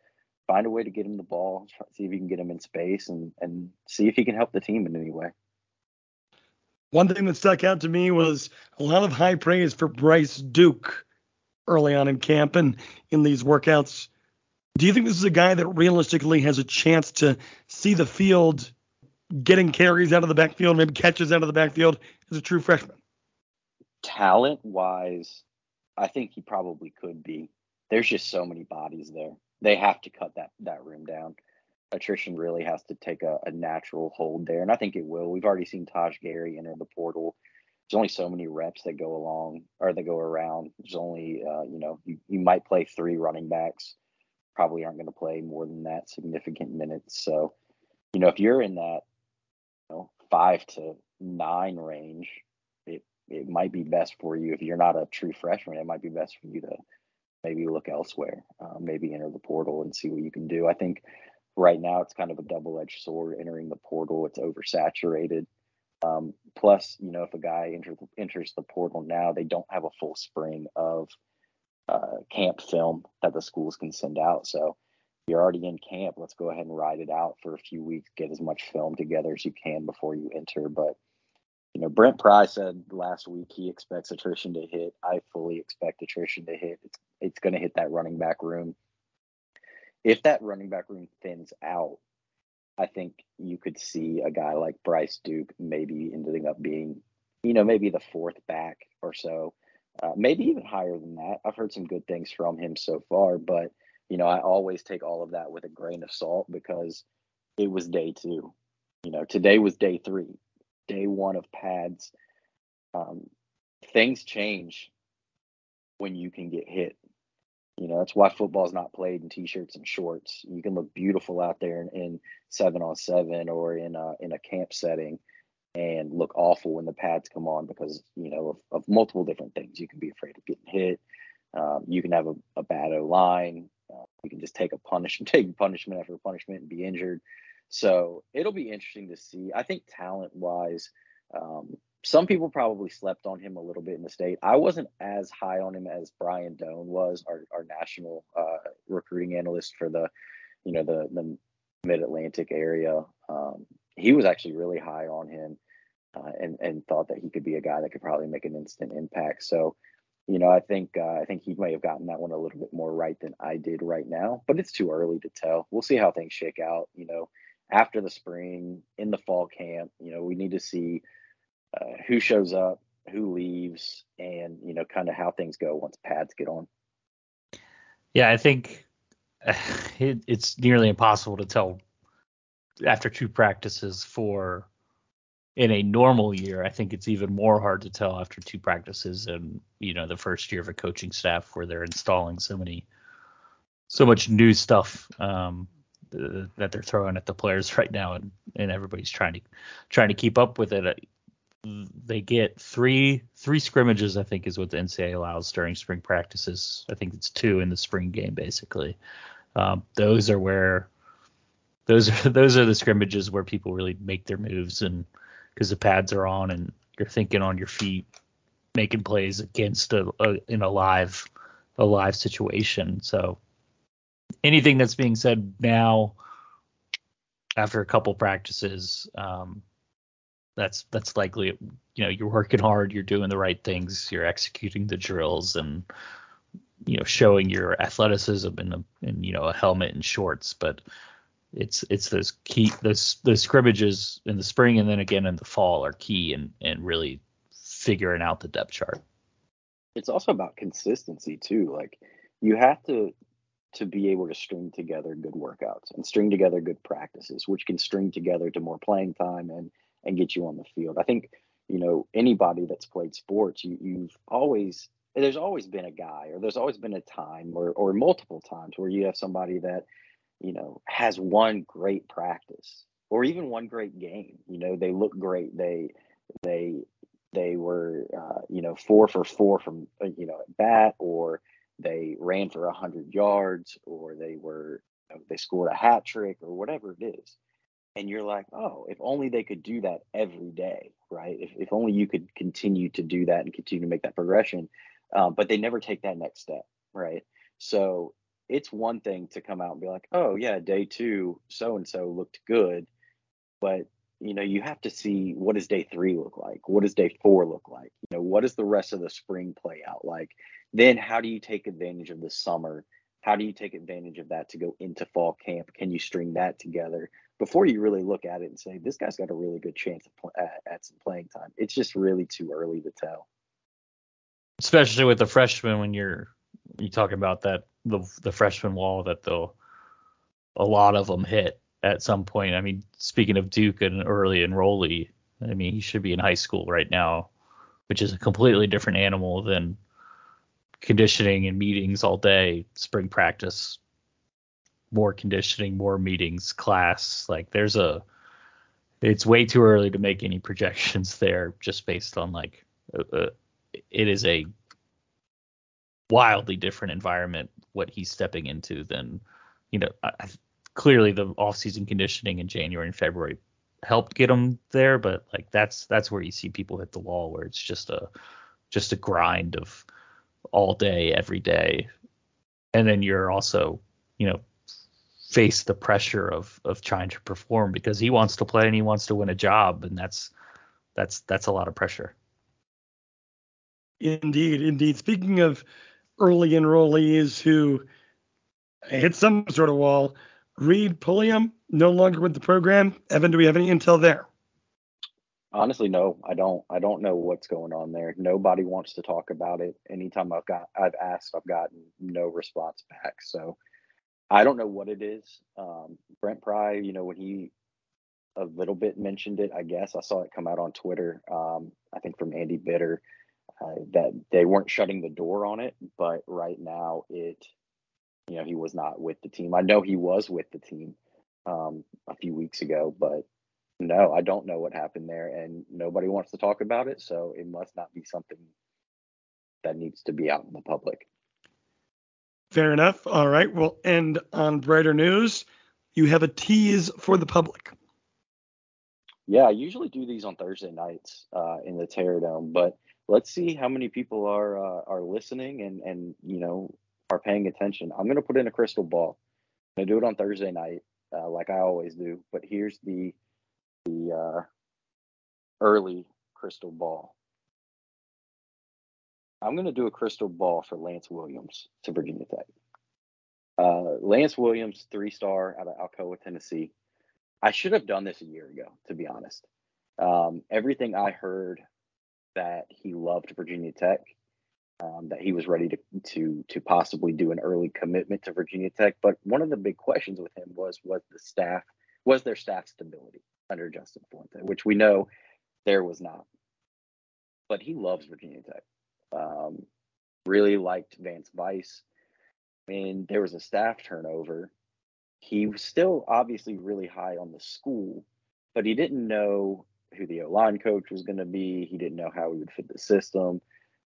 find a way to get him the ball, see if you can get him in space, and and see if he can help the team in any way. One thing that stuck out to me was a lot of high praise for Bryce Duke early on in camp and in these workouts. Do you think this is a guy that realistically has a chance to see the field getting carries out of the backfield, maybe catches out of the backfield as a true freshman? Talent wise, I think he probably could be. There's just so many bodies there. They have to cut that that room down. Attrition really has to take a, a natural hold there, and I think it will. We've already seen Taj Gary enter the portal. There's only so many reps that go along or that go around. There's only, uh, you know, you, you might play three running backs. Probably aren't going to play more than that significant minutes. So, you know, if you're in that, you know, five to nine range, it it might be best for you. If you're not a true freshman, it might be best for you to maybe look elsewhere, uh, maybe enter the portal and see what you can do. I think right now it's kind of a double-edged sword entering the portal. It's oversaturated. Um, plus, you know, if a guy enters enters the portal now, they don't have a full spring of uh, camp film that the schools can send out. So you're already in camp. Let's go ahead and ride it out for a few weeks, get as much film together as you can before you enter. But you know, Brent Pry said last week he expects attrition to hit. I fully expect attrition to hit. It's it's going to hit that running back room. If that running back room thins out, I think you could see a guy like Bryce Duke maybe ending up being, you know, maybe the fourth back or so, uh, maybe even higher than that. I've heard some good things from him so far, but you know, I always take all of that with a grain of salt because it was day two. You know, today was day three, day one of pads. Um, things change when you can get hit. You know, that's why football is not played in t-shirts and shorts. You can look beautiful out there in, in seven on seven or in a, in a camp setting and look awful when the pads come on because, you know, of, of multiple different things. You can be afraid of getting hit. Um, you can have a, a bad O line. Uh, you can just take a punishment, take punishment after punishment and be injured. So it'll be interesting to see. I think talent wise, um, some people probably slept on him a little bit in the state. I wasn't as high on him as Brian Dohn was, our, our national uh, recruiting analyst for the, you know, the the Mid Atlantic area. Um, he was actually really high on him, uh, and and thought that he could be a guy that could probably make an instant impact. So, you know, I think uh, I think he may have gotten that one a little bit more right than I did right now. But it's too early to tell. We'll see how things shake out. You know, after the spring, in the fall camp, you know, we need to see uh, who shows up, who leaves, and you know, kind of how things go once pads get on. Yeah, I think it, it's nearly impossible to tell after two practices for in a normal year. I think it's even more hard to tell after two practices and you know the first year of a coaching staff where they're installing so many so much new stuff um, that they're throwing at the players right now, and, and everybody's trying to trying to keep up with it they get three three scrimmages. I think is what the NCAA allows during spring practices. I think it's two in the spring game basically. Um, those are where those are those are the scrimmages where people really make their moves and because the pads are on and you're thinking on your feet, making plays against a, a in a live a live situation. So anything that's being said now after a couple practices um, that's that's likely you know you're working hard you're doing the right things you're executing the drills and you know showing your athleticism in a in you know a helmet and shorts. But it's it's those key those those scrimmages in the spring and then again in the fall are key and and really figuring out the depth chart. It's also about consistency too. Like you have to to be able to string together good workouts and string together good practices which can string together to more playing time and and get you on the field. I think, you know, anybody that's played sports, you, you've always there's always been a guy or there's always been a time or or multiple times where you have somebody that you know, has one great practice or even one great game. You know, they look great. They they they were uh, you know four for four from uh, you know at bat, or they ran for a hundred yards, or they were they scored a hat trick, or whatever it is. And you're like, oh, if only they could do that every day, right? If, if only you could continue to do that and continue to make that progression. Um, but they never take that next step, right? So it's one thing to come out and be like, oh yeah, day two, so and so looked good, but you know you have to see what does day three look like what does day four look like you know what does the rest of the spring play out like then how do you take advantage of the summer how do you take advantage of that to go into fall camp can you string that together before you really look at it and say this guy's got a really good chance at, at some playing time it's just really too early to tell especially with the freshmen when you're you talk about that the the freshman wall that they'll a lot of them hit at some point. I mean, speaking of Duke and early enrollee, I mean, he should be in high school right now, which is a completely different animal than conditioning and meetings all day, spring practice, more conditioning, more meetings, class. Like there's a it's way too early to make any projections there just based on like uh, it is a wildly different environment what he's stepping into than you know I, clearly the off-season conditioning in January and February helped get him there, but like that's that's where you see people hit the wall where it's just a just a grind of all day every day. And then you're also, you know, face the pressure of of trying to perform because he wants to play and he wants to win a job and that's that's that's a lot of pressure. Indeed, indeed. Speaking of early enrollees who hit some sort of wall, Reed Pulliam no longer with the program. Evan, do we have any intel there? Honestly, no, I don't. I don't know what's going on there. Nobody wants to talk about it. Anytime I've got, I've asked, I've gotten no response back. So I don't know what it is. Um, Brent Pry, you know, when he a little bit mentioned it, I guess I saw it come out on Twitter. Um, I think from Andy Bitter uh, that they weren't shutting the door on it, but right now it you know, he was not with the team. I know he was with the team um, a few weeks ago, but no, I don't know what happened there, and nobody wants to talk about it. So it must not be something that needs to be out in the public. Fair enough. All right. We'll end on brighter news. You have a tease for the public. Yeah, I usually do these on Thursday nights uh, in the Terrordome, but let's see how many people are uh, are listening and and you know are paying attention, I'm to put in a crystal ball. I'm to do it on Thursday night, uh, like I always do. But here's the the uh, early crystal ball. I'm going to do a crystal ball for Lance Williams to Virginia Tech. Uh, Lance Williams, three star out of Alcoa, Tennessee. I should have done this a year ago, to be honest. Um, everything I heard that he loved Virginia Tech um, that he was ready to to to possibly do an early commitment to Virginia Tech. But one of the big questions with him was was the staff was their staff stability under Justin Fuente, which we know there was not. But he loves Virginia Tech. Um, really liked Vance Vice. And there was a staff turnover. He was still obviously really high on the school, but he didn't know who the O line coach was going to be. He didn't know how he would fit the system.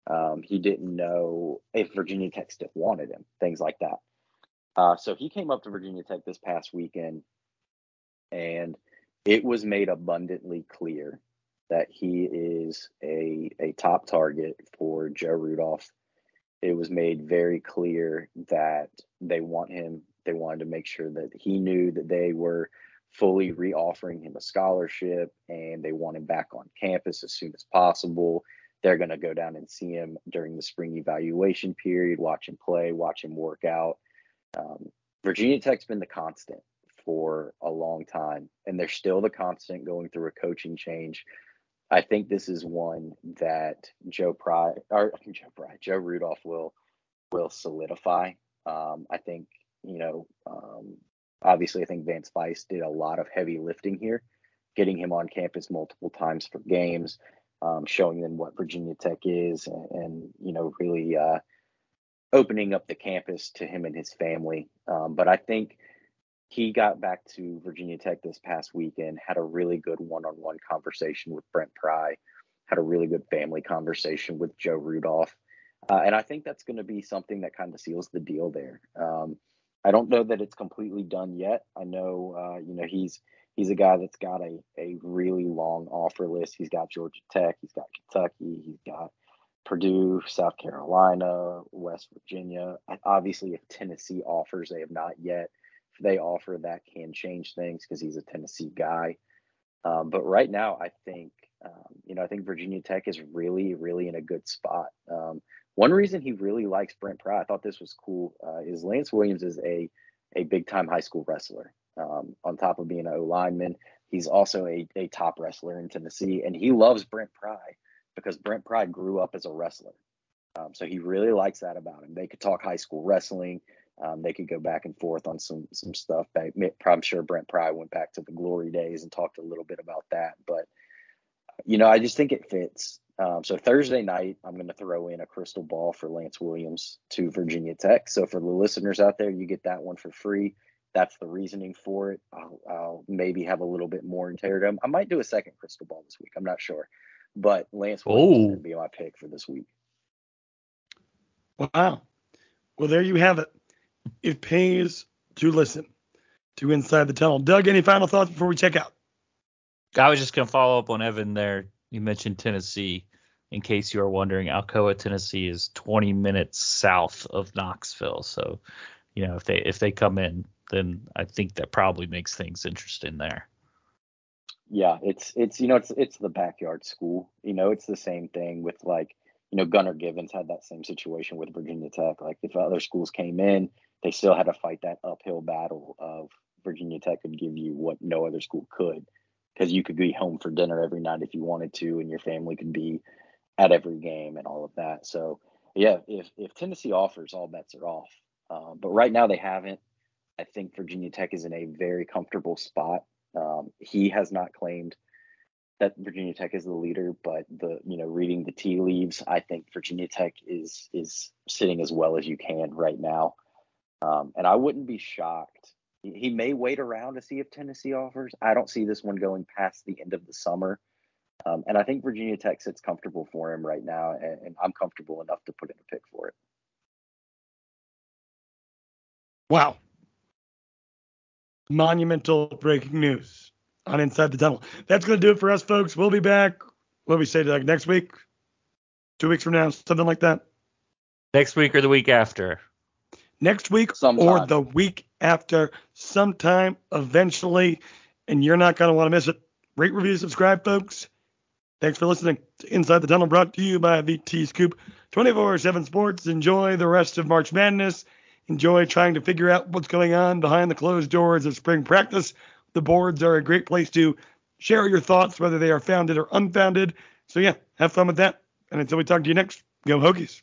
Um, he didn't know if Virginia Tech still wanted him, things like that. Uh, so he came up to Virginia Tech this past weekend, and it was made abundantly clear that he is a a top target for Joe Rudolph. It was made very clear that they want him. They wanted to make sure that he knew that they were fully reoffering him a scholarship and they want him back on campus as soon as possible they're going to go down and see him during the spring evaluation period, watch him play, watch him work out. Um, Virginia Tech's been the constant for a long time, and they're still the constant going through a coaching change. I think this is one that Joe Pry or Joe Pry, Joe Rudolph will will solidify. Um, I think you know, um, obviously, I think Vance Vice did a lot of heavy lifting here, getting him on campus multiple times for games um, showing them what Virginia Tech is, and, and you know, really uh, opening up the campus to him and his family. Um, but I think he got back to Virginia Tech this past weekend, had a really good one-on-one conversation with Brent Pry, had a really good family conversation with Joe Rudolph, uh, and I think that's going to be something that kind of seals the deal there. Um, I don't know that it's completely done yet. I know, uh, you know, he's he's a guy that's got a a really long offer list. He's got Georgia Tech, he's got Kentucky, he's got Purdue, South Carolina, West Virginia. Obviously, if Tennessee offers, they have not yet. They offer, that can change things because he's a Tennessee guy. Um, but right now, I think um, you know I think Virginia Tech is really, really in a good spot. Um, one reason he really likes Brent Pry, I thought this was cool, uh, is Lance Williams is a a big time high school wrestler. Um, on top of being an O lineman, he's also a, a top wrestler in Tennessee, and he loves Brent Pry because Brent Pry grew up as a wrestler. Um, so he really likes that about him. They could talk high school wrestling. Um, they could go back and forth on some some stuff. I'm sure Brent Pry went back to the glory days and talked a little bit about that. But you know, I just think it fits. Um, so Thursday night, I'm going to throw in a crystal ball for Lance Williams to Virginia Tech. So for the listeners out there, you get that one for free. That's the reasoning for it. I'll, I'll maybe have a little bit more in I might do a second crystal ball this week. I'm not sure. But Lance Williams is going to be my pick for this week. Wow. Well, there you have it. It pays to listen to Inside the Tunnel. Doug, any final thoughts before we check out? I was just going to follow up on Evan there. You mentioned Tennessee. In case you are wondering, Alcoa, Tennessee is 20 minutes south of Knoxville. So, you know, if they if they come in, then I think that probably makes things interesting there. Yeah, it's it's you know it's it's the backyard school. You know, it's the same thing with like you know Gunnar Givens had that same situation with Virginia Tech. Like if other schools came in, they still had to fight that uphill battle of Virginia Tech could give you what no other school could because you could be home for dinner every night if you wanted to, and your family could be at every game and all of that. So yeah, if if Tennessee offers, all bets are off. Um, but right now they haven't. I think Virginia Tech is in a very comfortable spot um, he has not claimed that Virginia Tech is the leader, but the you know reading the tea leaves, I think Virginia Tech is is sitting as well as you can right now, um, and I wouldn't be shocked. He may wait around to see if Tennessee offers. I don't see this one going past the end of the summer, um, and I think Virginia Tech sits comfortable for him right now, and, and I'm comfortable enough to put in a pick for it. Wow, monumental breaking news on Inside the Tunnel. That's going to do it for us, folks. We'll be back. What do we say, like next week? Two weeks from now, something like that? Next week or the week after? Next week sometime. or the week after, sometime eventually. And you're not going to want to miss it. Rate, review, subscribe, folks. Thanks for listening to Inside the Tunnel, brought to you by VT Scoop 24 7 Sports. Enjoy the rest of March Madness enjoy trying to figure out what's going on behind the closed doors of spring practice. The boards are a great place to share your thoughts, whether they are founded or unfounded. So, yeah, have fun with that. And until we talk to you next, go Hokies.